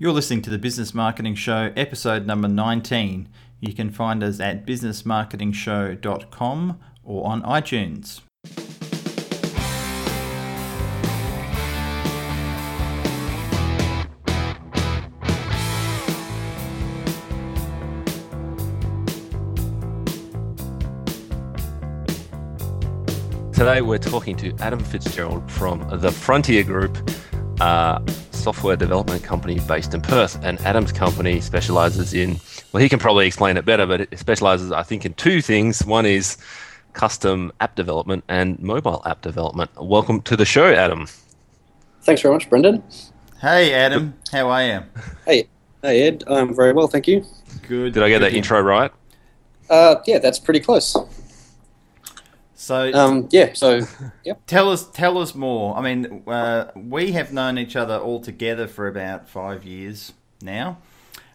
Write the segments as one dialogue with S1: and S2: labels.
S1: You're listening to the Business Marketing Show, episode number 19. You can find us at businessmarketingshow.com or on iTunes.
S2: Today we're talking to Adam Fitzgerald from the Frontier Group, a software development company based in Perth. And Adam's company specializes in, well, he can probably explain it better, but it specializes, I think, in two things. One is custom app development and mobile app development. Welcome to the show, Adam.
S3: Thanks very much, Brendan.
S1: Hey, Adam. How are you?
S3: Hey, hey, Ed. I'm very well, thank you.
S1: Good.
S2: Did I get
S1: good.
S2: that intro right?
S3: Uh, yeah, that's pretty close.
S1: So,
S3: Um, yeah, so yep.
S1: tell us, tell us more. I mean, uh, we have known each other all together for about five years now,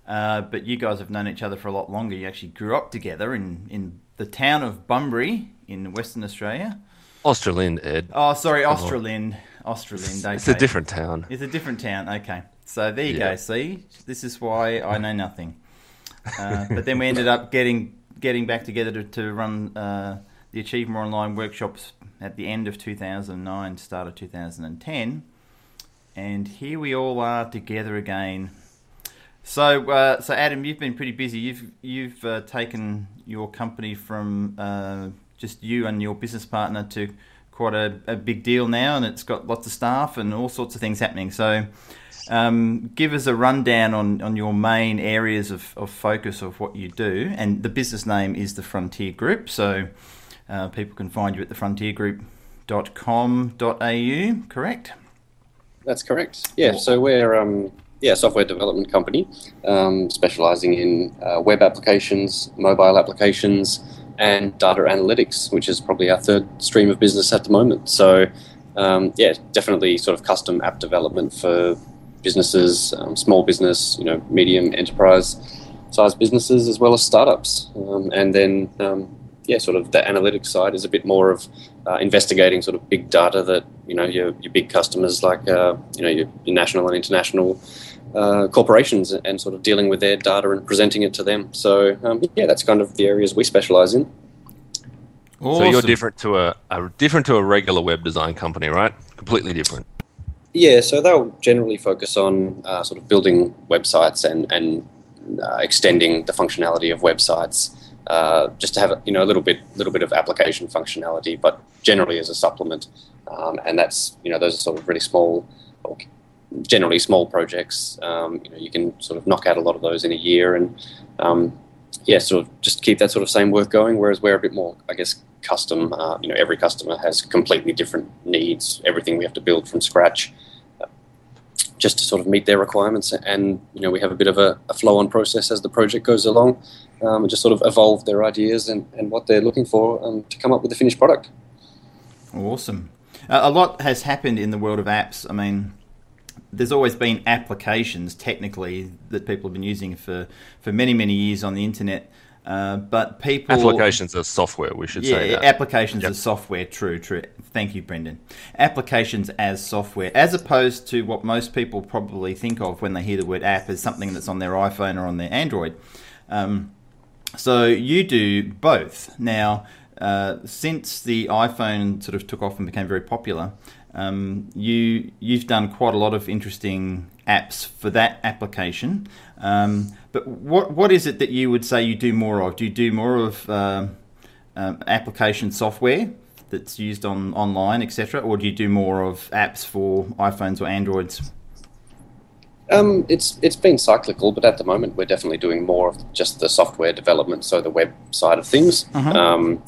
S1: uh, but you guys have known each other for a lot longer. You actually grew up together in, in the town of Bunbury in Western Australia.
S2: Australind, Ed.
S1: Oh, sorry, Australind. Australind. Okay.
S2: It's a different town.
S1: It's a different town. Okay, so there you
S2: Yeah.
S1: go. See, this is why I know nothing. Uh, but then we ended up getting getting back together to, to run uh, the Achieve Online workshops at the end of 2009, start of 2010, and here we all are together again. So, uh, so Adam, you've been pretty busy. You've you've uh, taken your company from uh, just you and your business partner to quite a, a big deal now, and it's got lots of staff and all sorts of things happening. So, um, give us a rundown on, on your main areas of, of focus of what you do. And the business name is the Frontier Group, so uh, people can find you at thefrontiergroup.com.au, correct?
S3: That's correct. Yeah, so we're um, yeah a software development company um, specializing in uh, web applications, mobile applications, and data analytics, which is probably our third stream of business at the moment. So um, yeah, definitely sort of custom app development for businesses, um, small business, you know, medium enterprise size businesses as well as startups, um, and then um, yeah, sort of the analytics side is a bit more of uh, investigating sort of big data that you know your, your big customers like uh, you know your, your national and international uh, corporations and sort of dealing with their data and presenting it to them. So um, yeah, that's kind of the areas we specialize in.
S2: So you're different to a, a different to a regular web design company, right? Completely different.
S3: Yeah, so they'll generally focus on uh, sort of building websites and and uh, extending the functionality of websites. Uh, just to have you know a little bit little bit of application functionality, but generally as a supplement, um, and that's you know those are sort of really small, or generally small projects. Um, you know you can sort of knock out a lot of those in a year, and um, yeah, sort of just keep that sort of same work going. Whereas we're a bit more, I guess, custom. Uh, you know, every customer has completely different needs. Everything we have to build from scratch uh, just to sort of meet their requirements. And you know, we have a bit of a, a flow-on process as the project goes along, um, and just sort of evolve their ideas and, and what they're looking for um, to come up with the finished product.
S1: Awesome. Uh, a lot has happened in the world of apps. I mean, there's always been applications technically that people have been using for, for many, many years on the internet. Uh, but people.
S2: Applications are software, we should
S1: yeah,
S2: say that.
S1: applications
S2: Yep.
S1: as software. True, true. Thank you, Brendan. Applications as software, as opposed to what most people probably think of when they hear the word app as something that's on their iPhone or on their Android. Um, so you do both. Now, uh, since the iPhone sort of took off and became very popular, um, you you've done quite a lot of interesting apps for that application. Um, but what what is it that you would say you do more of? Do you do more of um, um, application software that's used on online, etc., or do you do more of apps for iPhones or Androids?
S3: Um, it's it's been cyclical, but at the moment we're definitely doing more of just the software development, so the web side of things.
S1: Mhm.
S3: Um,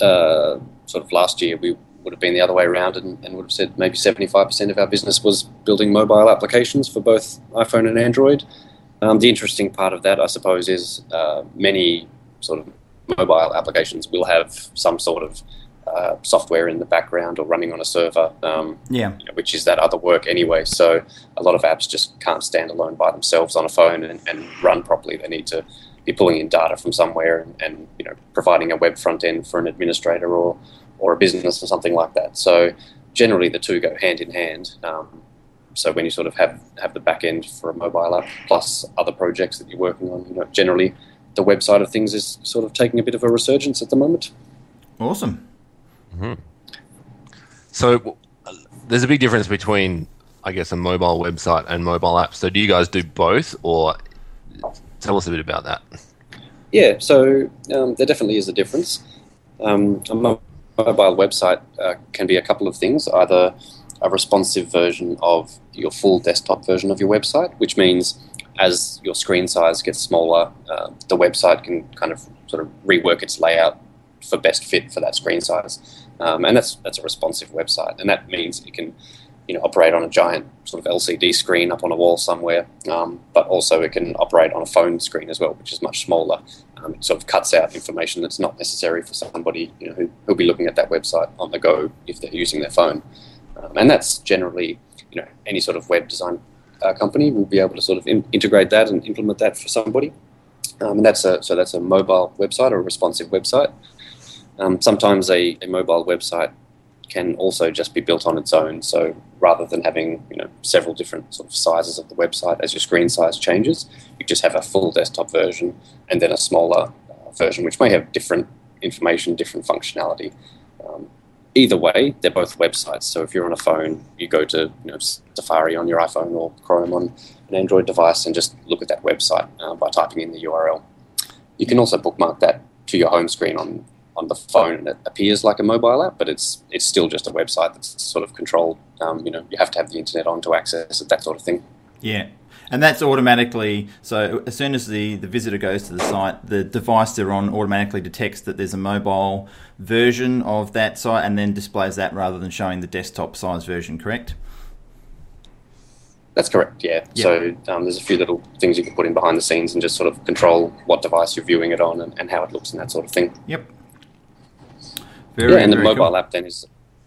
S3: uh, sort of last year we would have been the other way around and, and would have said maybe 75% of our business was building mobile applications for both iPhone and Android. Um, the interesting part of that, I suppose, is uh, many sort of mobile applications will have some sort of uh, software in the background or running on a server. Um,
S1: Yeah.
S3: you know, which is that other work anyway. So a lot of apps just can't stand alone by themselves on a phone and, and run properly. They need to be pulling in data from somewhere and, and you know providing a web front end for an administrator or or a business or something like that. So generally the two go hand in hand. Um, so when you sort of have have the back end for a mobile app plus other projects that you're working on, you know, generally the website of things is sort of taking a bit of a resurgence at the moment.
S1: Awesome.
S2: Mm-hmm. So there's a big difference between, I guess, a mobile website and mobile apps. So do you guys do both, or tell us a bit about that?
S3: Yeah, so um, there definitely is a difference. Um, a mobile website uh, can be a couple of things, either a responsive version of your full desktop version of your website, which means as your screen size gets smaller, uh, the website can kind of sort of rework its layout for best fit for that screen size. Um, and that's that's a responsive website, and that means it can you know operate on a giant sort of LCD screen up on a wall somewhere, um, but also it can operate on a phone screen as well, which is much smaller. Um, it sort of cuts out information that's not necessary for somebody you know who who'll be looking at that website on the go if they're using their phone, um, and that's generally you know any sort of web design uh, company will be able to sort of in- integrate that and implement that for somebody. Um, and that's a so that's a mobile website or a responsive website. Um, sometimes a, a, mobile website can also just be built on its own. So rather than having you know several different sort of sizes of the website as your screen size changes, you just have a full desktop version and then a smaller uh, version, which may have different information, different functionality. Um, either way, they're both websites. So if you're on a phone, you go to you know, Safari on your iPhone or Chrome on an Android device and just look at that website uh, by typing in the URL. You can also bookmark that to your home screen on on the phone and it appears like a mobile app, but it's it's still just a website that's sort of controlled. Um, you know, you have to have the internet on to access it, that sort of thing.
S1: Yeah, and that's automatically so as soon as the, the visitor goes to the site, the device they're on automatically detects that there's a mobile version of that site and then displays that rather than showing the desktop size version. Correct?
S3: That's correct. Yeah. yeah. So um, there's a few little things you can put in behind the scenes and just sort of control what device you're viewing it on and, and how it looks and that sort of thing.
S1: Yep.
S3: Very, yeah, and the mobile cool. app then is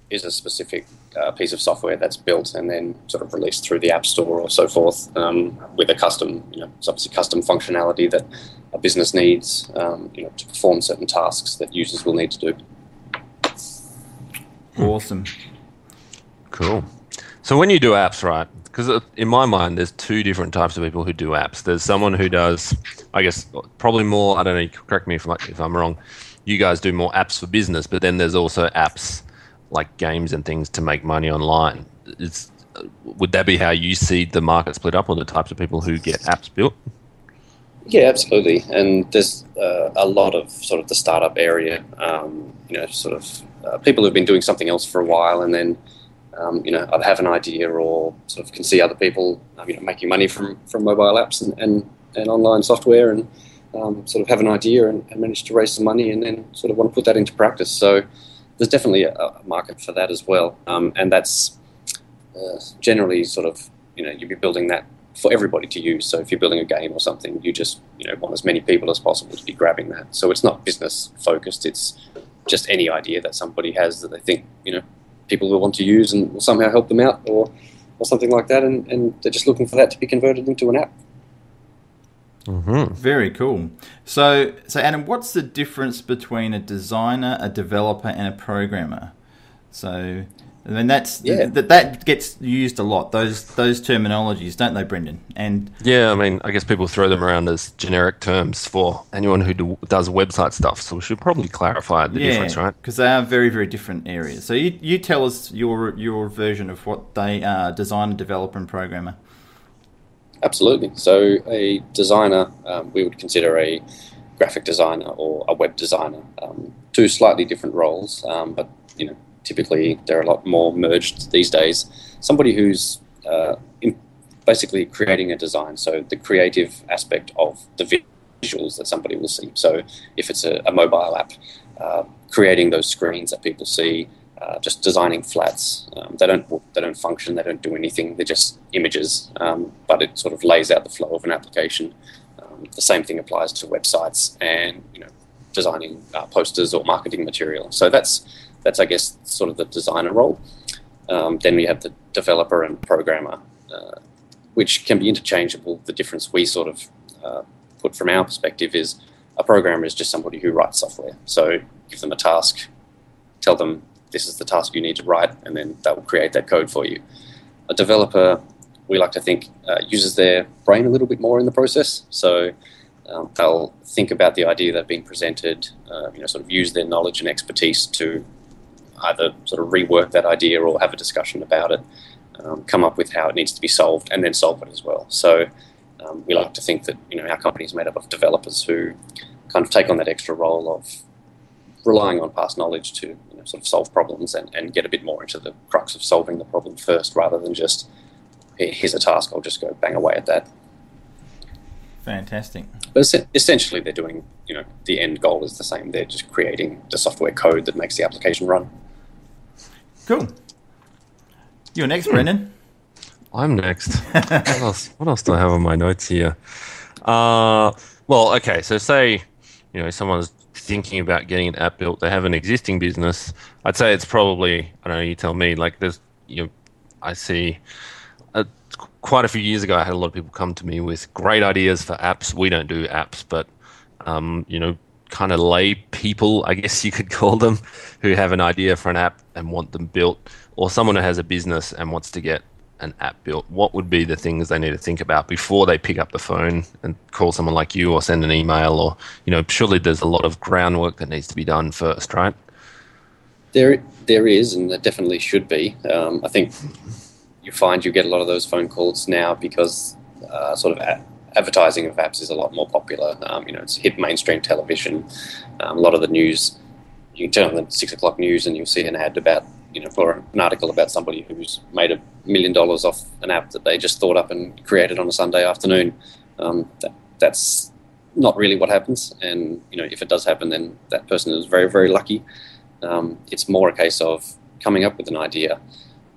S3: is a specific uh, piece of software that's built and then sort of released through the App Store or so forth um, with a custom, you know, it's obviously custom functionality that a business needs, um, you know, to perform certain tasks that users will need to do.
S1: Awesome.
S2: Cool. So when you do apps, right? Because uh, in my mind, there's two different types of people who do apps. There's someone who does, I guess, probably more. I don't know. Correct me if, if I'm wrong you guys do more apps for business, but then there's also apps like games and things to make money online. It's, would that be how you see the market split up, or the types of people who get apps built?
S3: Yeah, absolutely. And there's uh, a lot of sort of the startup area, um, you know, sort of uh, people who've been doing something else for a while, and then um, you know, I have an idea or sort of can see other people, you know, making money from, from mobile apps and, and, and online software, and um, sort of have an idea and, and, manage to raise some money and then sort of want to put that into practice. So there's definitely a, a market for that as well, um, and that's uh, generally sort of you know you'd be building that for everybody to use. So if you're building a game or something, you just you know want as many people as possible to be grabbing that. So it's not business focused; it's just any idea that somebody has that they think you know people will want to use and will somehow help them out or or something like that, and, and they're just looking for that to be converted into an app.
S1: Mm-hmm. Very cool. So, so Adam, what's the difference between a designer, a developer, and a programmer? So, I mean, that's yeah. that that gets used a lot. Those those terminologies, don't they, Brendan? And
S2: yeah, I mean, I guess people throw them around as generic terms for anyone who do, does website stuff. So we should probably clarify the yeah, difference, right?
S1: Because they are very very different areas. So you you tell us your your version of what they are: designer, developer, and programmer.
S3: Absolutely. So a designer, um, we would consider a graphic designer or a web designer. Um, two slightly different roles, um, but you know, typically they're a lot more merged these days. Somebody who's uh, basically creating a design, so the creative aspect of the visuals that somebody will see. So if it's a, a mobile app, uh, creating those screens that people see, uh, just designing flats. Um, they don't they don't function. They don't do anything. They're just images, um, but it sort of lays out the flow of an application. Um, the same thing applies to websites and you know designing uh, posters or marketing material. So that's that's I guess sort of the designer role. Um, then we have the developer and programmer, uh, which can be interchangeable. The difference we sort of uh, put from our perspective is a programmer is just somebody who writes software. So give them a task, tell them this is the task you need to write, and then that will create that code for you. A developer we like to think uh, uses their brain a little bit more in the process. So um, they'll think about the idea that's being presented, uh, you know, sort of use their knowledge and expertise to either sort of rework that idea or have a discussion about it, um, come up with how it needs to be solved, and then solve it as well. So um, we like to think that you know our company is made up of developers who kind of take on that extra role of relying on past knowledge to sort of solve problems and, and get a bit more into the crux of solving the problem first, rather than just here's a task, I'll just go bang away at that.
S1: Fantastic.
S3: But essentially, they're doing, you know, the end goal is the same. They're just creating the software code that makes the application run.
S1: Cool. You're next, Brendan.
S2: I'm next. what else? What else do I have on my notes here? Uh, well, okay. So say, you know, someone's thinking about getting an app built. They have an existing business. I'd say it's probably I don't know. You tell me. Like there's, you know, I see quite a few years ago, I had a lot of people come to me with great ideas for apps. We don't do apps, but um, you know, kind of lay people, I guess you could call them, who have an idea for an app and want them built, or someone who has a business and wants to get an app built. What would be the things they need to think about before they pick up the phone and call someone like you, or send an email, or you know, surely there's a lot of groundwork that needs to be done first, right?
S3: There, there is, and there definitely should be. Um, I think you find you get a lot of those phone calls now because uh, sort of advertising of apps is a lot more popular. Um, you know, it's hit mainstream television. Um, a lot of the news, you can turn on the six o'clock news and you'll see an ad about, you know, or an article about somebody who's made a million dollars off an app that they just thought up and created on a Sunday afternoon. Um, that, that's not really what happens. And, you know, if it does happen, then that person is very, very lucky. Um, it's more a case of coming up with an idea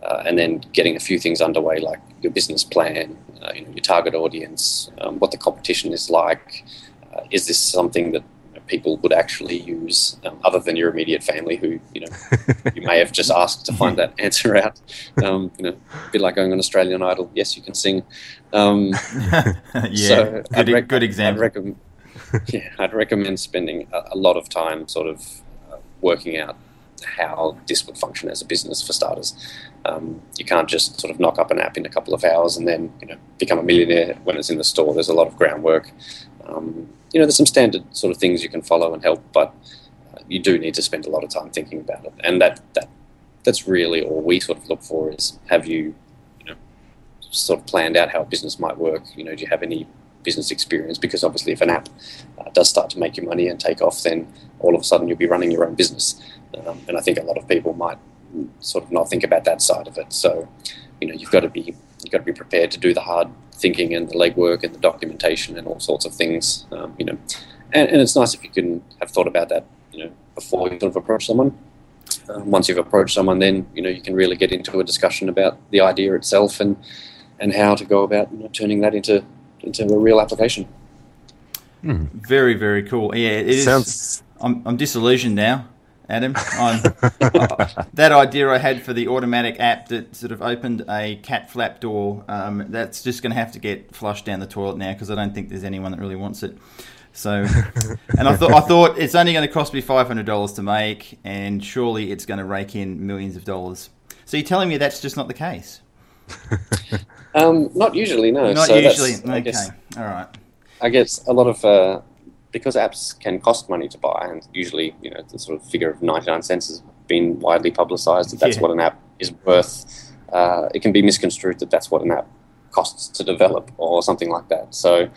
S3: uh, and then getting a few things underway like your business plan, uh, you know, your target audience, um, what the competition is like. Uh, is this something that people would actually use um, other than your immediate family who you know you may have just asked to find that answer out um, you know a bit like going on Australian Idol yes you can sing um,
S1: yeah so good, rec- good example
S3: I'd recommend, yeah I'd recommend spending a, a lot of time sort of uh, working out how this would function as a business for starters. Um, you can't just sort of knock up an app in a couple of hours and then you know become a millionaire when it's in the store. There's a lot of groundwork. Um, you know, there's some standard sort of things you can follow and help, but uh, you do need to spend a lot of time thinking about it. And that that that's really all we sort of look for is have you you know sort of planned out how a business might work. You know, do you have any business experience? Because obviously, if an app uh, does start to make you money and take off, then all of a sudden you'll be running your own business. Um, and I think a lot of people might sort of not think about that side of it. So, you know, you've got to be you've got to be prepared to do the hard thinking and the legwork and the documentation and all sorts of things. Um, you know, and, and, it's nice if you can have thought about that, you know, before you sort of approach someone. Um, once you've approached someone, then you know you can really get into a discussion about the idea itself and and how to go about you know, turning that into into a real application.
S1: Hmm. Very very cool. Yeah, it Sounds... is. I'm, I'm disillusioned now. Adam, on uh, that idea I had for the automatic app that sort of opened a cat flap door. Um, that's just going to have to get flushed down the toilet now because I don't think there's anyone that really wants it. So, and I thought I thought it's only going to cost me five hundred dollars to make, and surely it's going to rake in millions of dollars. So you're telling me that's just not the case?
S3: Um, not usually, no.
S1: Not
S3: so
S1: usually. Okay, guess, all right.
S3: I guess a lot of uh, because apps can cost money to buy, and usually, you know, the sort of figure of 99 cents has been widely publicized that that's yeah. what an app is worth. Uh, it can be misconstrued that that's what an app costs to develop or something like that. So,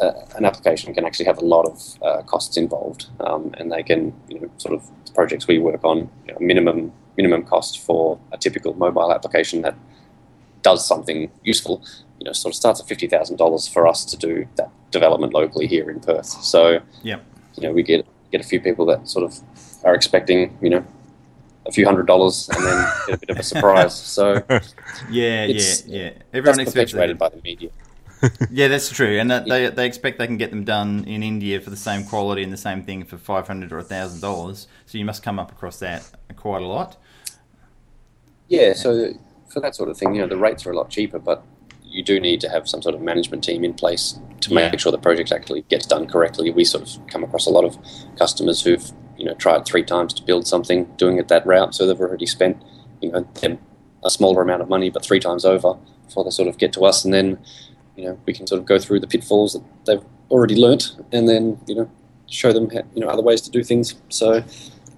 S3: uh, an application can actually have a lot of uh, costs involved, um, and they can, you know, sort of the projects we work on, you know, minimum minimum cost for a typical mobile application that does something useful you know, sort of starts at fifty thousand dollars for us to do that development locally here in Perth. So,
S1: yeah,
S3: you know, we get get a few people that sort of are expecting, you know, a few hundred dollars and then get a bit of a surprise. So,
S1: yeah, yeah, yeah. Everyone expects
S3: that. by the media.
S1: yeah, that's true, and that they they expect they can get them done in India for the same quality and the same thing for five hundred or thousand dollars. So you must come up across that quite a lot.
S3: Yeah, so for that sort of thing, you know, the rates are a lot cheaper, but you do need to have some sort of management team in place to yeah. make sure the project actually gets done correctly. We sort of come across a lot of customers who've you know tried three times to build something, doing it that route, so they've already spent you know a smaller amount of money, but three times over before they sort of get to us, and then you know we can sort of go through the pitfalls that they've already learnt, and then you know show them you know other ways to do things. So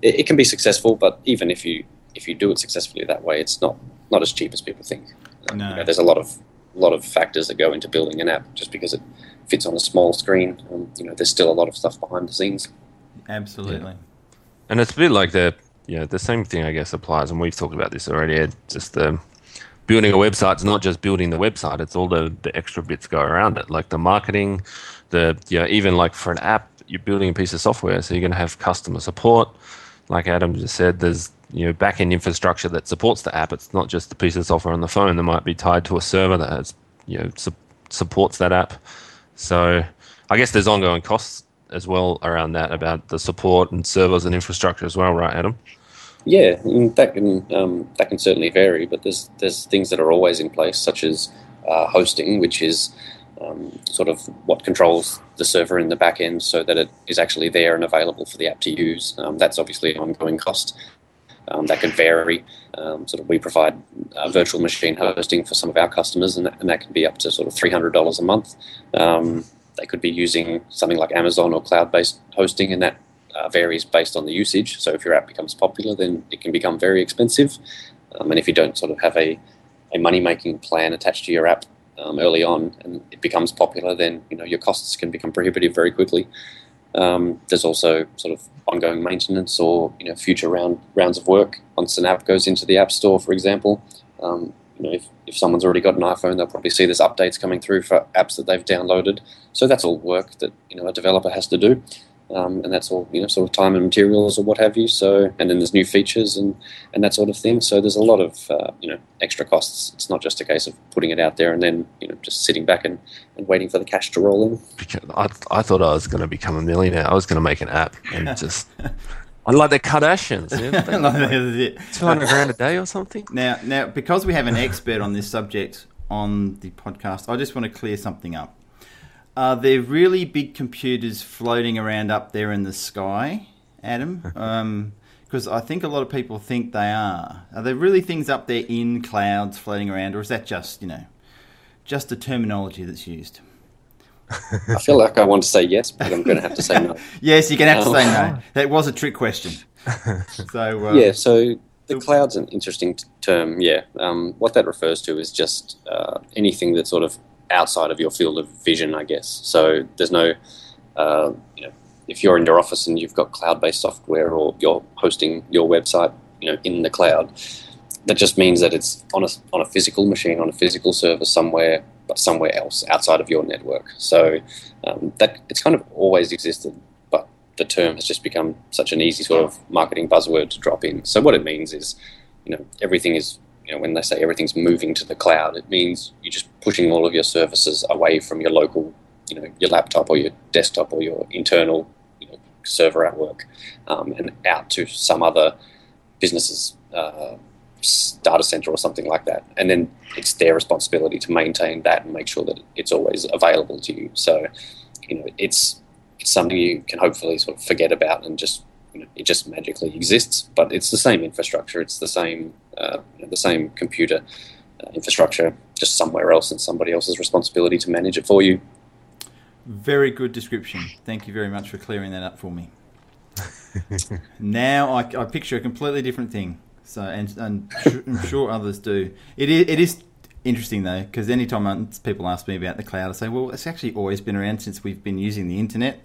S3: it, it, can be successful, but even if you if you do it successfully that way, it's not not as cheap as people think.
S1: No.
S3: You know, there's a lot of a lot of factors that go into building an app. Just because it fits on a small screen, um, you know, there's still a lot of stuff behind the scenes.
S1: Absolutely. Yeah.
S2: And it's a bit like the you know, the same thing I guess applies, and we've talked about this already. Ed, just the building a website is not just building the website; it's all the the extra bits go around it, like the marketing, the yeah even like for an app, you're building a piece of software, so you're going to have customer support. Like Adam just said, there's you know backend infrastructure that supports the app. It's not just the piece of software on the phone that might be tied to a server that has you know su- supports that app. So I guess there's ongoing costs as well around that about the support and servers and infrastructure as well, right, Adam?
S3: Yeah, that can um, that can certainly vary, but there's there's things that are always in place, such as uh, hosting, which is um, sort of what controls the server in the back end so that it is actually there and available for the app to use. Um, that's obviously an ongoing cost. Um, that can vary. Um, sort of, we provide uh, virtual machine hosting for some of our customers, and that, and that can be up to sort of three hundred dollars a month. Um, they could be using something like Amazon or cloud-based hosting, and that uh, varies based on the usage. So if your app becomes popular, then it can become very expensive. Um, and if you don't sort of have a, a money-making plan attached to your app um, early on, and it becomes popular, then you know your costs can become prohibitive very quickly. Um, there's also sort of ongoing maintenance or you know future round rounds of work once an app goes into the app store, for example. Um, you know, if, if someone's already got an iPhone, they'll probably see there's updates coming through for apps that they've downloaded. So that's all work that you know a developer has to do, um, and that's all you know sort of time and materials or what have you. So and then there's new features and and that sort of thing. So there's a lot of uh, you know extra costs. It's not just a case of putting it out there and then you know just sitting back and, and waiting for the cash to roll in.
S2: I I thought I was going to become a millionaire. I was going to make an app and just. I like the Kardashians. Yeah? like Two hundred grand a day or something.
S1: Now, now, because we have an expert on this subject on the podcast, I just want to clear something up. Are there really big computers floating around up there in the sky, Adam? Because um, I think a lot of people think they are. Are there really things up there in clouds floating around, or is that just you know, just the terminology that's used?
S3: I feel like I want to say yes, but I'm going to have to say no.
S1: yes, you're going to have to say no. Um, that was a trick question.
S3: So um, yeah, so the cloud's an interesting term. Yeah, um, what that refers to is just uh, anything that sort of outside of your field of vision, I guess. So there's no, uh, you know, if you're in your office and you've got cloud-based software or you're hosting your website, you know, in the cloud, that just means that it's on a on a physical machine on a physical server somewhere but somewhere else outside of your network. So um, that it's kind of always existed, but the term has just become such an easy sort of marketing buzzword to drop in. So what it means is, you know, everything is you know when they say everything's moving to the cloud, it means you're just pushing all of your services away from your local, you know, your laptop or your desktop or your internal you know, server at work, um, and out to some other business's uh, data center or something like that. And then it's their responsibility to maintain that and make sure that it's always available to you. So, you know, it's it's something you can hopefully sort of forget about and just you know, it just magically exists. But it's the same infrastructure. It's the same uh, the same computer uh, infrastructure, just somewhere else, and somebody else's responsibility to manage it for you.
S1: Very good description. Thank you very much for clearing that up for me. now I, I picture a completely different thing. So and, and I'm sure others do. It is, it is interesting though because anytime people ask me about the cloud, I say, well, it's actually always been around since we've been using the internet.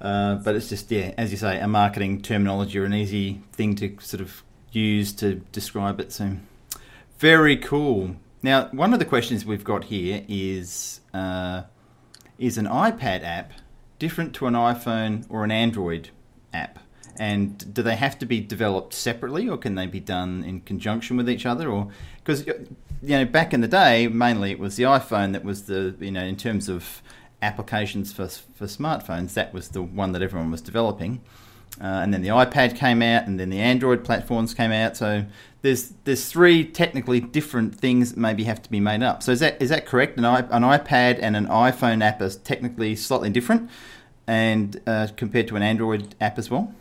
S1: Uh, but it's just yeah, as you say, a marketing terminology or an easy thing to sort of use to describe it. So very cool. Now, one of the questions we've got here is uh, is an iPad app different to an iPhone or an Android app? And do they have to be developed separately, or can they be done in conjunction with each other? Or because you know, back in the day, mainly it was the iPhone that was the you know, in terms of applications for for smartphones, that was the one that everyone was developing. Uh, and then the iPad came out, and then the Android platforms came out. So there's there's three technically different things that maybe have to be made up. So is that is that correct? An, an iPad and an iPhone app are technically slightly different, and uh, compared to an Android app as well.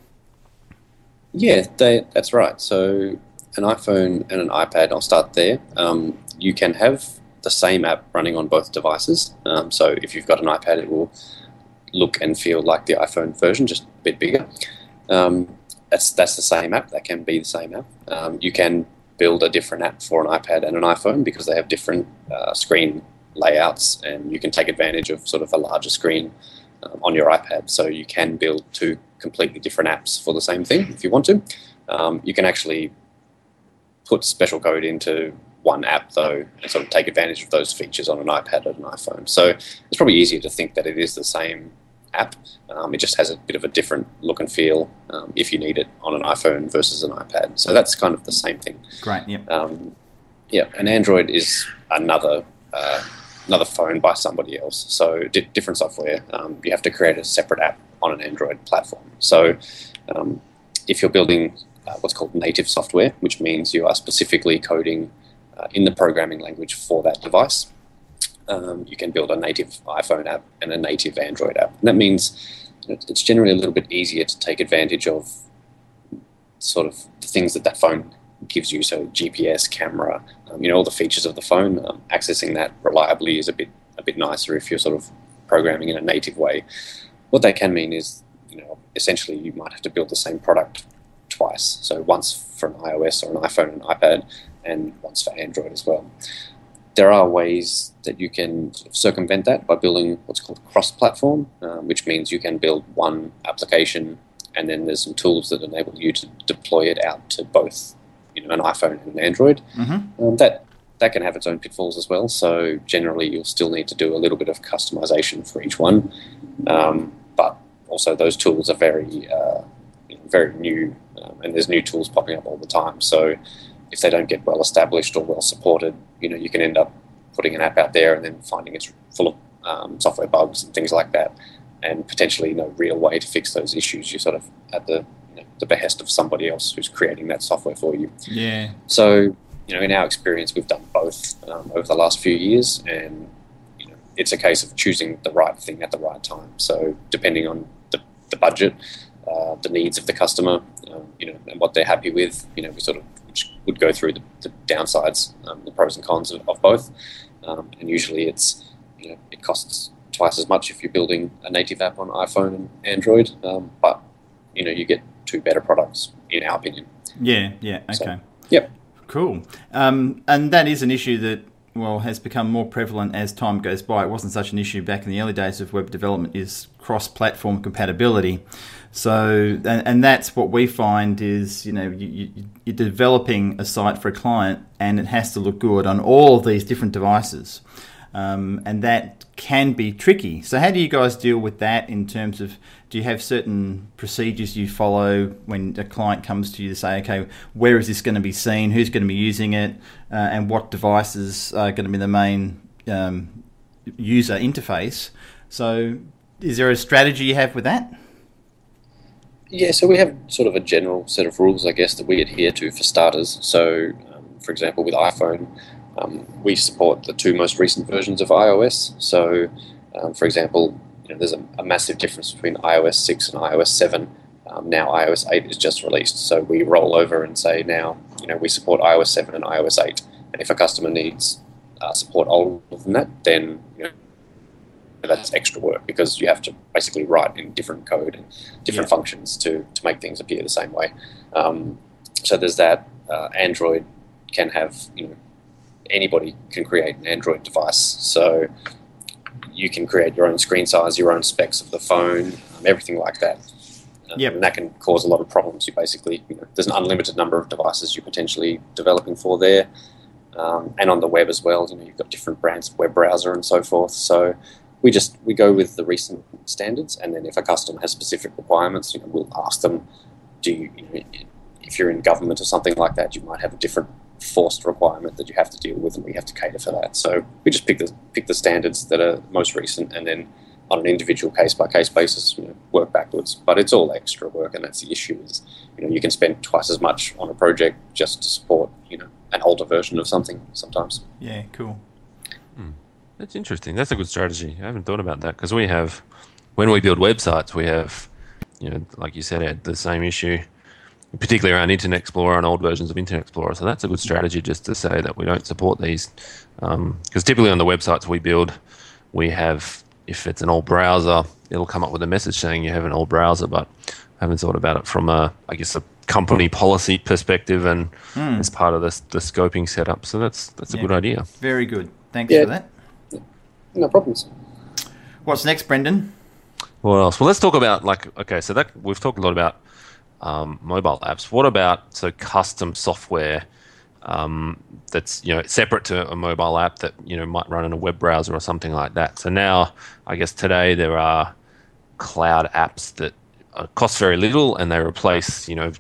S3: Yeah, they, that's right. So an iPhone and an iPad, I'll start there. Um, you can have the same app running on both devices. Um, so if you've got an iPad, it will look and feel like the iPhone version, just a bit bigger. Um, that's that's the same app. That can be the same app. Um, you can build a different app for an iPad and an iPhone because they have different uh, screen layouts, and you can take advantage of sort of a larger screen um, on your iPad. So you can build two completely different apps for the same thing if you want to. Um, you can actually put special code into one app though and sort of take advantage of those features on an iPad or an iPhone. So it's probably easier to think that it is the same app. Um, it just has a bit of a different look and feel um, if you need it on an iPhone versus an iPad. So that's kind of the same thing.
S1: Great. Yeah.
S3: Um, yeah, and Android is another uh, another phone by somebody else. So di- different software. Um, you have to create a separate app on an Android platform. So um, if you're building uh, what's called native software, which means you are specifically coding uh, in the programming language for that device um, you can build a native iPhone app and a native Android app. And that means it's generally a little bit easier to take advantage of sort of the things that that phone gives you. So GPS, camera, um, you know, all the features of the phone. Um, accessing that reliably is a bit a bit nicer if you're sort of programming in a native way. What that can mean is, you know, essentially you might have to build the same product twice. So once for an iOS or an iPhone and iPad, and once for Android as well there are ways that you can circumvent that by building what's called cross-platform, um, which means you can build one application and then there's some tools that enable you to deploy it out to both, you know, an iPhone and an Android.
S1: Mm-hmm.
S3: Um, that that can have its own pitfalls as well. So generally, you'll still need to do a little bit of customization for each one, um, but also those tools are very uh, very new, um, and there's new tools popping up all the time. So if they don't get well established or well supported, you know, you can end up putting an app out there and then finding it's full of um, software bugs and things like that, and potentially no real way to fix those issues. You're sort of at the you know, the behest of somebody else who's creating that software for you.
S1: Yeah.
S3: So you know, in our experience, we've done both um, over the last few years, and you know, it's a case of choosing the right thing at the right time. So depending on the, the budget, uh, the needs of the customer, um, you know, and what they're happy with, you know, we sort of which would go through the, the downsides, um, the pros and cons of, of both. Um, and usually it's, you know, it costs twice as much if you're building a native app on iPhone and Android, um, but, you know, you get two better products, in our opinion.
S1: Yeah, yeah, okay.
S3: So, yep.
S1: Cool. Um, and that is an issue that well has become more prevalent as time goes by. It wasn't such an issue back in the early days of web development. Is cross-platform compatibility. So, and, and that's what we find is, you know, you, you're developing a site for a client and it has to look good on all of these different devices. Um, and that can be tricky. So, how do you guys deal with that in terms of do you have certain procedures you follow when a client comes to you to say, okay, where is this going to be seen? Who's going to be using it? Uh, and what devices are going to be the main um, user interface? So, is there a strategy you have with that?
S3: Yeah, so we have sort of a general set of rules, I guess, that we adhere to for starters. So, um, for example, with iPhone, um, we support the two most recent versions of iOS. So, um, for example, you know, there's a, a, massive difference between iOS 6 and iOS 7. Um, now iOS 8 is just released, so we roll over and say now, you know, we support iOS 7 and iOS 8. And if a customer needs uh, support older than that, then you know, that's extra work because you have to basically write in different code and different yeah. functions to, to make things appear the same way. Um, so there's that. Uh, Android can have, you know, anybody can create an Android device. So you can create your own screen size, your own specs of the phone, um, everything like that. Um,
S1: yep.
S3: And that can cause a lot of problems. You basically, you know, there's an unlimited number of devices you're potentially developing for there. Um, and on the web as well, you know, you've got different brands of web browser and so forth. So we just we go with the recent standards, and then if a customer has specific requirements, you know, we'll ask them, do you, you know, if you're in government or something like that, you might have a different forced requirement that you have to deal with, and we have to cater for that. So we just pick the pick the standards that are most recent, and then on an individual case by case basis, you know, work backwards. But it's all extra work, and that's the issue. Is you know you can spend twice as much on a project just to support you know an older version of something sometimes.
S1: Yeah, cool.
S2: That's interesting. That's a good strategy. I haven't thought about that because we have, when we build websites, we have, you know, like you said, Ed, the same issue. particularly around Internet Explorer and old versions of Internet Explorer. So that's a good strategy just to say that we don't support these. Because um, typically on the websites we build, we have, if it's an old browser, it'll come up with a message saying you have an old browser, but I haven't thought about it from a, I guess, a company policy perspective and mm. as part of the, the scoping setup. So that's that's a yeah. good idea.
S1: Very good. Thanks yeah. for that.
S3: No problems.
S1: What's next, Brendan?
S2: What else? Well, let's talk about like okay, so that we've talked a lot about um, mobile apps. What about so custom software um, that's you know separate to a mobile app that you know might run in a web browser or something like that? So now, I guess today there are cloud apps that cost very little and they replace you know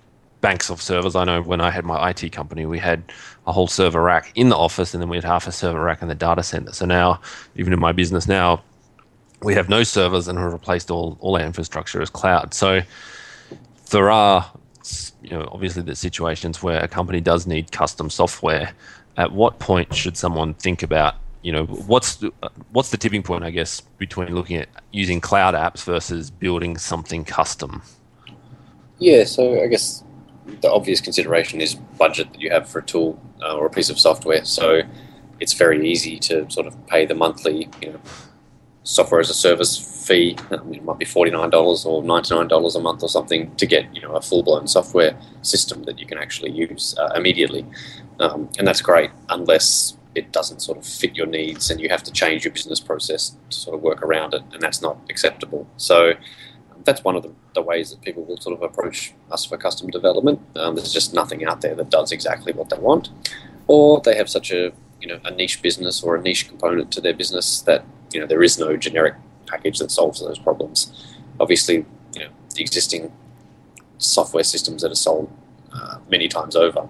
S2: banks of servers. I know when I had my IT company, we had a whole server rack in the office, and then we had half a server rack in the data center. So now, even in my business now, we have no servers and have replaced all all our infrastructure as cloud. So there are, you know, obviously the situations where a company does need custom software. At what point should someone think about, you know, what's what's the tipping point, I guess, between looking at using cloud apps versus building something custom?
S3: Yeah, so I guess the obvious consideration is budget that you have for a tool uh, or a piece of software. So it's very easy to sort of pay the monthly, you know, software as a service fee. It might be forty nine dollars or ninety nine dollars a month or something to get you know a full blown software system that you can actually use uh, immediately, um, and that's great unless it doesn't sort of fit your needs and you have to change your business process to sort of work around it, and that's not acceptable. So that's one of the, the, ways that people will sort of approach us for custom development. Um, there's just nothing out there that does exactly what they want, or they have such a you know a niche business or a niche component to their business that you know there is no generic package that solves those problems. Obviously, you know the existing software systems that are sold uh, many times over,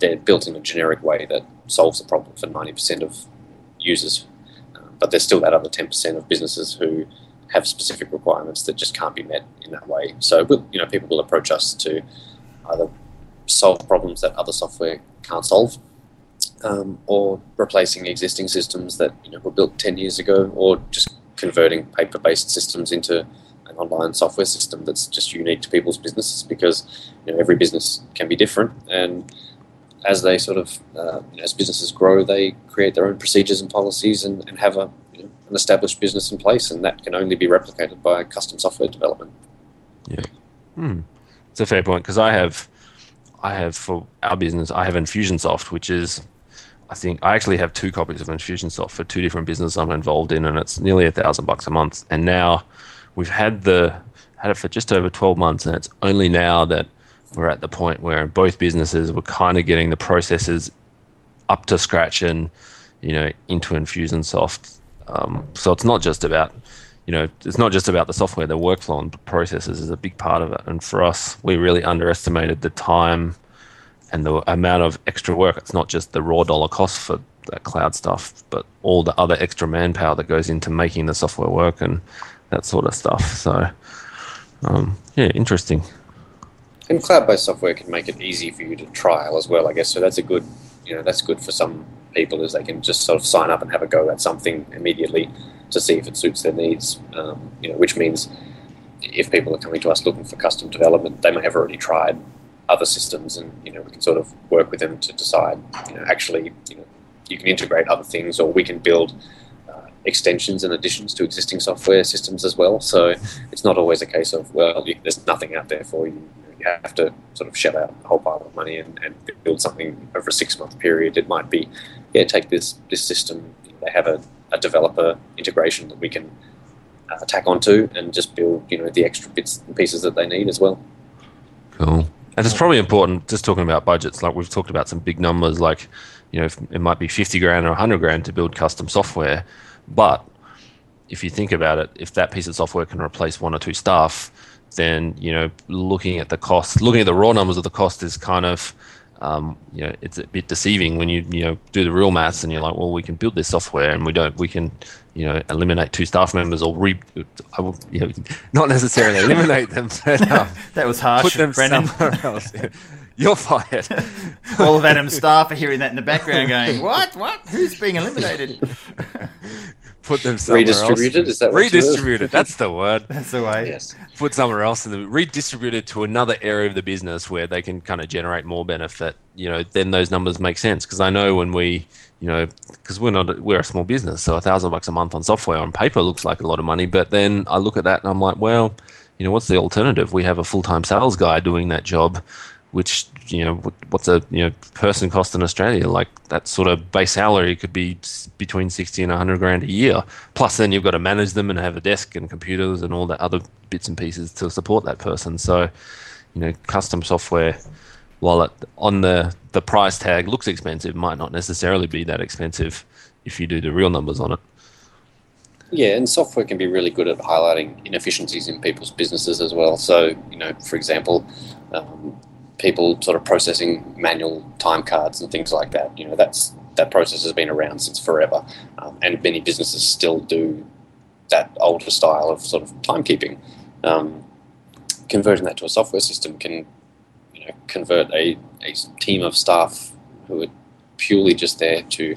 S3: they're built in a generic way that solves the problem for 90% of users. Uh, but there's still that other 10% of businesses who have specific requirements that just can't be met in that way. So, you know, people will approach us to either solve problems that other software can't solve, um, or replacing existing systems that you know were built ten years ago, or just converting paper-based systems into an online software system that's just unique to people's businesses because you know every business can be different and as they sort of uh, as businesses grow they create their own procedures and policies and, and have a an established business in place, and that can only be replicated by custom software development.
S2: Yeah, hmm. it's a fair point because I have, I have for our business, I have Infusionsoft, which is, I think I actually have two copies of Infusionsoft for two different businesses I'm involved in, and it's nearly a thousand bucks a month. And now we've had the had it for just over 12 months, and it's only now that we're at the point where both businesses were kind of getting the processes up to scratch and you know into Infusionsoft um, so it's not just about, you know, it's not just about the software. The workflow and processes is a big part of it. And for us, we really underestimated the time and the amount of extra work. It's not just the raw dollar cost for that cloud stuff, but all the other extra manpower that goes into making the software work and that sort of stuff. So, um, yeah, interesting.
S3: And cloud-based software can make it easy for you to trial as well, I guess. So that's a good, you know, that's good for some people is they can just sort of sign up and have a go at something immediately to see if it suits their needs. Um, you know, which means if people are coming to us looking for custom development, they may have already tried other systems, and you know we can sort of work with them to decide. You know, actually, you know, you can integrate other things, or we can build extensions and additions to existing software systems as well. So it's not always a case of well, you, there's nothing out there for you you have to sort of shell out a whole pile of money and, and build something over a six month period. It might be, yeah, take this this system. They have a, a developer integration that we can uh, tack onto and just build, you know, the extra bits and pieces that they need as well.
S2: Cool. And it's probably important, just talking about budgets, like we've talked about some big numbers, like, you know, it might be 50 grand or 100 grand to build custom software. But if you think about it, if that piece of software can replace one or two staff, then you know looking at the cost, looking at the raw numbers of the cost is kind of um, you know it's a bit deceiving when you you know do the real maths and you're like, well, we can build this software and we don't we can you know eliminate two staff members or re I will, you know not necessarily eliminate them. But,
S1: um, that was harsh,
S2: put them
S1: Brendan.
S2: somewhere else. You're fired.
S1: All of Adam's staff are hearing that in the background, going, "What? What? Who's being eliminated?"
S2: put them somewhere
S3: Redistributed,
S2: else.
S3: is that
S2: redistributed? That's the word.
S1: That's the way.
S3: Yes.
S2: Put somewhere else and then redistribute it to another area of the business where they can kind of generate more benefit. You know, then those numbers make sense because I know when we, you know, because we're not we're a small business, so a thousand bucks a month on software on paper looks like a lot of money, but then I look at that and I'm like, well, you know, what's the alternative? We have a full time sales guy doing that job which you know what's a you know person cost in Australia? Like that sort of base salary could be between 60 and 100 grand a year. Plus then you've got to manage them and have a desk and computers and all the other bits and pieces to support that person. So you know custom software while it on the the price tag looks expensive might not necessarily be that expensive if you do the real numbers on it.
S3: Yeah, and software can be really good at highlighting inefficiencies in people's businesses as well. So, you know, for example, um, people sort of processing manual time cards and things like that. You know, that's that process has been around since forever, um, and many businesses still do that older style of sort of timekeeping. Um, converting that to a software system can, you know, convert a, a team of staff who are purely just there to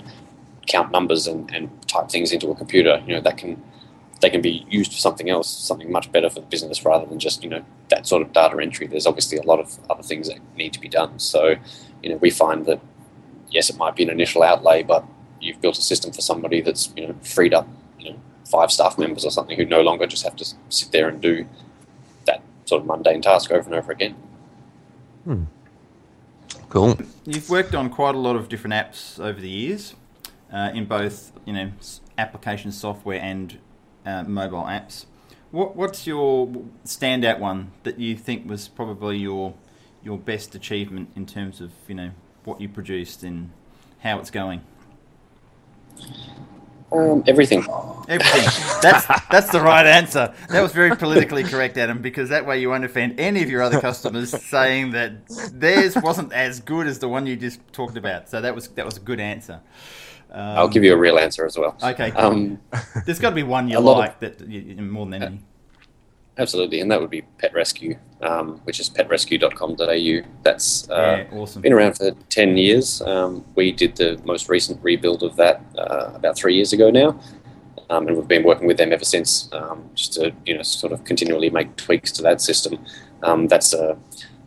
S3: count numbers and, and type things into a computer, you know, that can they can be used for something else, something much better for the business rather than just, you know, that sort of data entry. There's obviously a lot of other things that need to be done. So, you know, we find that yes, it might be an initial outlay, but you've built a system for somebody that's, you know, freed up, you know, five staff members or something who no longer just have to sit there and do that sort of mundane task over and over again.
S2: cool
S1: You've worked on quite a lot of different apps over the years, uh, in both you know application software and uh, mobile apps. What what's your standout one that you think was probably your your best achievement in terms of you know what you produced and how it's going?
S3: Um, everything.
S1: Everything. That's that's the right answer. That was very politically correct, Adam, because that way you won't offend any of your other customers saying that theirs wasn't as good as the one you just talked about. So that was that was a good answer. Um,
S3: I'll give you a real answer as well.
S1: Okay. Cool.
S3: Um,
S1: There's got to be one you
S3: lot of-
S1: like that you, more than any.
S3: Absolutely, and that would be Pet Rescue, um, which is petrescue.com.au. That's uh,
S1: yeah, awesome.
S3: been around for 10 years. Um, we did the most recent rebuild of that uh, about three years ago now, um, and we've been working with them ever since, um, just to you know sort of continually make tweaks to that system. Um, that's a,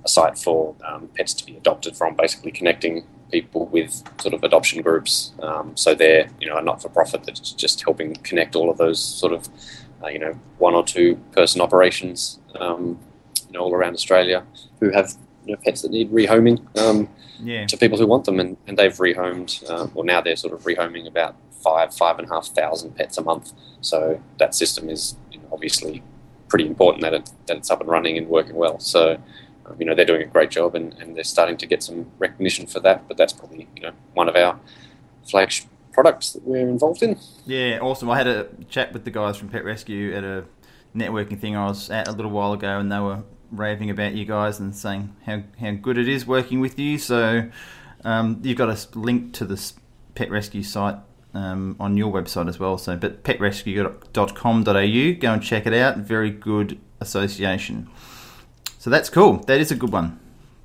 S3: a site for um, pets to be adopted from, basically connecting people with sort of adoption groups. Um, so they're you know a not-for-profit that's just helping connect all of those sort of uh, you know one or two person operations um, you know all around Australia who have you know, pets that need rehoming um,
S1: Yeah.
S3: to people who want them, and, and they've rehomed. Um, well, now they're sort of rehoming about five, five and a half thousand pets a month. So that system is you know, obviously pretty important that it that it's up and running and working well. So you know they're doing a great job, and, and they're starting to get some recognition for that. But that's probably you know one of our flagship products that we're involved in.
S1: Yeah, awesome. I had a chat with the guys from Pet Rescue at a networking thing I was at a little while ago, and they were raving about you guys and saying how, how good it is working with you. So um, you've got a link to this Pet Rescue site um, on your website as well. So, but petrescue.com.au, go and check it out. Very good association. So that's cool. That is a good one.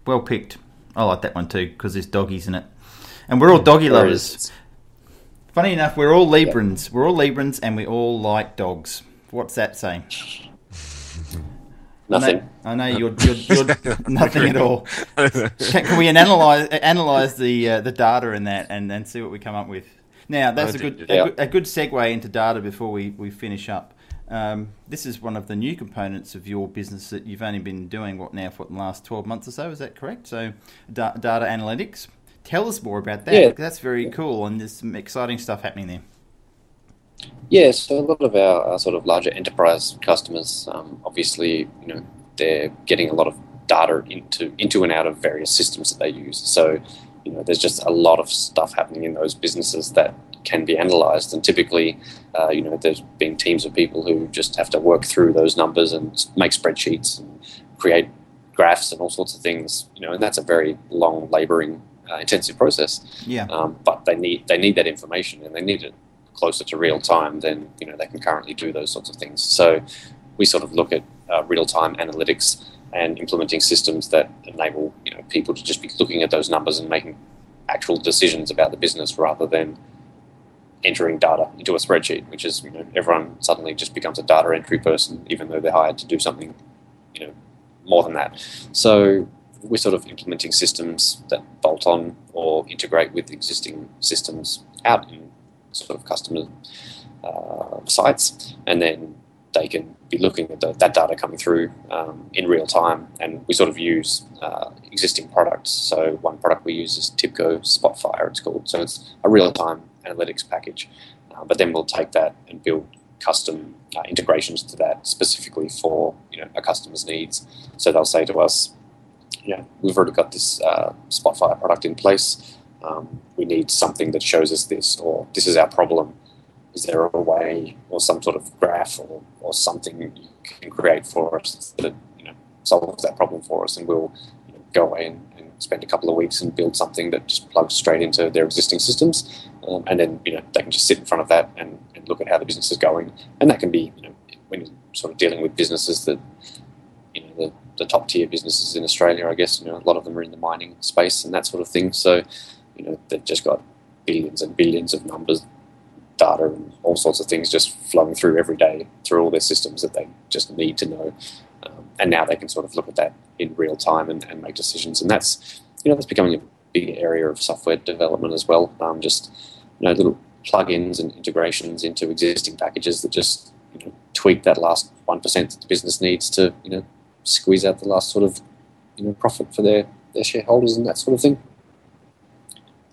S1: Well picked. I like that one too because there's doggies in it, and we're all doggy lovers. Funny enough, we're all Librans. We're all Librans, and we all like dogs. What's that saying?
S3: Nothing.
S1: I know, I know you're, you're, you're nothing at all. Can, can we analyze analyze the uh, the data in that and, and see what we come up with? Now that's
S2: I
S1: a
S2: did,
S1: good,
S3: yeah.
S1: a good a good segue into data before we, we finish up. Um, this is one of the new components of your business that you've only been doing what now for the last twelve months or so. Is that correct? So da- data analytics. Tell us more about that.
S3: Yeah.
S1: That's very cool, and there's some exciting stuff happening there.
S3: Yeah, so a lot of our, our sort of larger enterprise customers, um, obviously, you know, they're getting a lot of data into into and out of various systems that they use. So, you know, there's just a lot of stuff happening in those businesses that can be analyzed. And typically, uh, you know, there's been teams of people who just have to work through those numbers and make spreadsheets and create graphs and all sorts of things. You know, and that's a very long, laboring, uh, intensive process
S1: Yeah.
S3: um, but they need they need that information and they need it closer to real time than you know they can currently do those sorts of things. So we sort of look at uh, real time analytics and implementing systems that enable you know people to just be looking at those numbers and making actual decisions about the business rather than entering data into a spreadsheet, which is you know, everyone suddenly just becomes a data entry person, even though they're hired to do something, you know, more than that. So we're sort of implementing systems that bolt on or integrate with existing systems out in sort of customer uh, sites, and then they can be looking at the, that data coming through um, in real time. And we sort of use uh, existing products. So one product we use is TIBCO Spotfire, it's called. So it's a real time analytics package. Uh, but then we'll take that and build custom uh, integrations to that specifically for you know a customer's needs. So they'll say to us, "Yeah, we've already got this uh, Spotfire product in place. Um, we need something that shows us this, or this is our problem. Is there a way, or some sort of graph, or, or something you can create for us that you know solves that problem for us?" And we'll you know, go away and, and spend a couple of weeks and build something that just plugs straight into their existing systems um, and then you know they can just sit in front of that and, and, look at how the business is going. And that can be you know when you're sort of dealing with businesses that you know the, the top tier businesses in Australia, I guess you know a lot of them are in the mining space and that sort of thing. So you know they've just got billions and billions of numbers, data, and all sorts of things just flowing through every day through all their systems that they just need to know. Um, and now they can sort of look at that in real time and, and make decisions. And that's you know that's becoming a big area of software development as well. Um, just you know little plugins and integrations into existing packages that just you know, tweak that last one percent that the business needs to you know squeeze out the last sort of you know profit for their their shareholders and that sort of thing.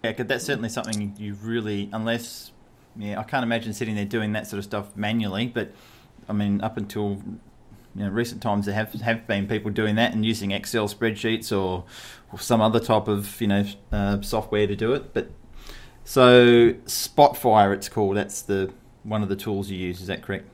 S1: Yeah, that's certainly something you really, unless yeah, I can't imagine sitting there doing that sort of stuff manually. But I mean, up until you know, recent times there have have been people doing that and using Excel spreadsheets or, or some other type of you know uh, software to do it. But so Spotfire, it's called. That's the one of the tools you use. Is that correct?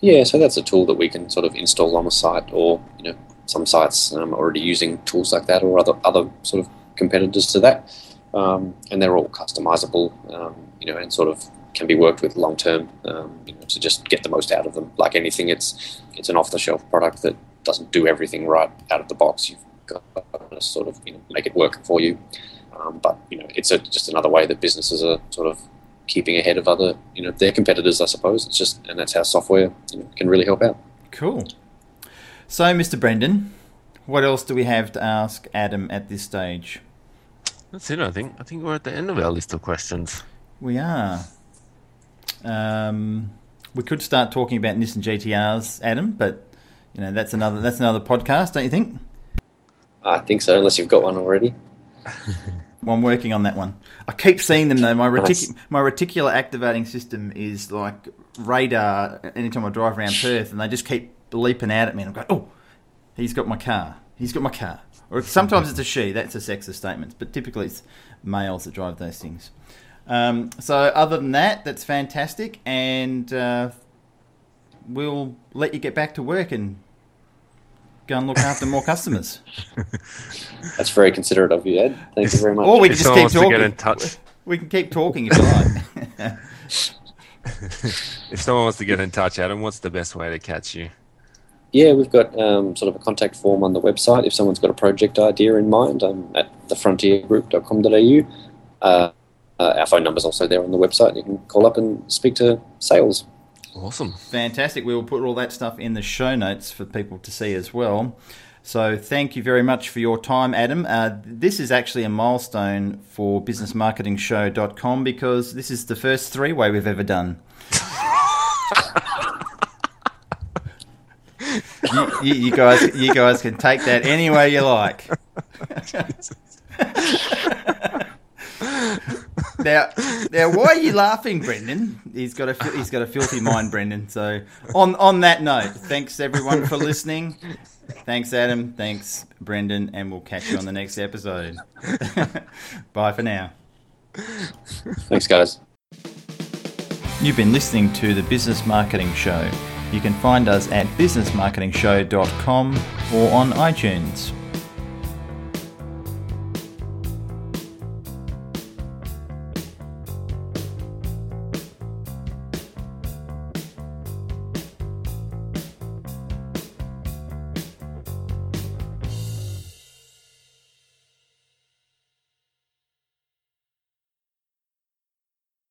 S3: Yeah, so that's a tool that we can sort of install on a site, or you know, some sites um, are already using tools like that, or other other sort of competitors to that, um, and they're all customizable, um, you know, and sort of can be worked with long term, um, you know, to just get the most out of them. Like anything, it's it's an off the shelf product that doesn't do everything right out of the box. You've got to sort of you know, make it work for you. Um, but you know, it's a, just another way that businesses are sort of keeping ahead of other you know their competitors, I suppose. It's just and that's how software you know, can really help out.
S1: Cool. So, Mr. Brendan, what else do we have to ask Adam at this stage?
S2: That's it. I think. I think we're at the end of our list of questions.
S1: We are. Um, we could start talking about Nissan GTRs, Adam, but you know that's another that's another podcast, don't you think?
S3: I think so, unless you've got one already.
S1: well, I'm working on that one. I keep seeing them though. My retic- my reticular activating system is like radar. Anytime I drive around Perth, and they just keep leaping out at me, and I'm going, "Oh, he's got my car. He's got my car." Or sometimes it's a she. That's a sexist statement, but typically it's males that drive those things. Um, so other than that, that's fantastic, and uh, we'll let you get back to work and go and look after more customers.
S3: That's very considerate of you, Ed. Thank you very much.
S1: Or we can just keep talking. get in touch. We can keep talking if you like.
S2: if someone wants to get in touch, Adam, what's the best way to catch you?
S3: Yeah, we've got um, sort of a contact form on the website. If someone's got a project idea in mind, um, at thefrontiergroup.com.au. Uh, uh, our phone number is also there on the website. You can call up and speak to sales.
S2: Awesome.
S1: Fantastic. We will put all that stuff in the show notes for people to see as well. So thank you very much for your time, Adam. Uh, this is actually a milestone for businessmarketingshow.com because this is the first three way we've ever done. you, you, you, guys, you guys can take that any way you like. now, now, why are you laughing, Brendan? He's got a he's got a filthy mind, Brendan. So, on on that note, thanks everyone for listening. Thanks, Adam. Thanks, Brendan, and we'll catch you on the next episode. Bye for now.
S3: Thanks, guys.
S1: You've been listening to the Business Marketing Show. You can find us at businessmarketingshow.com or on iTunes.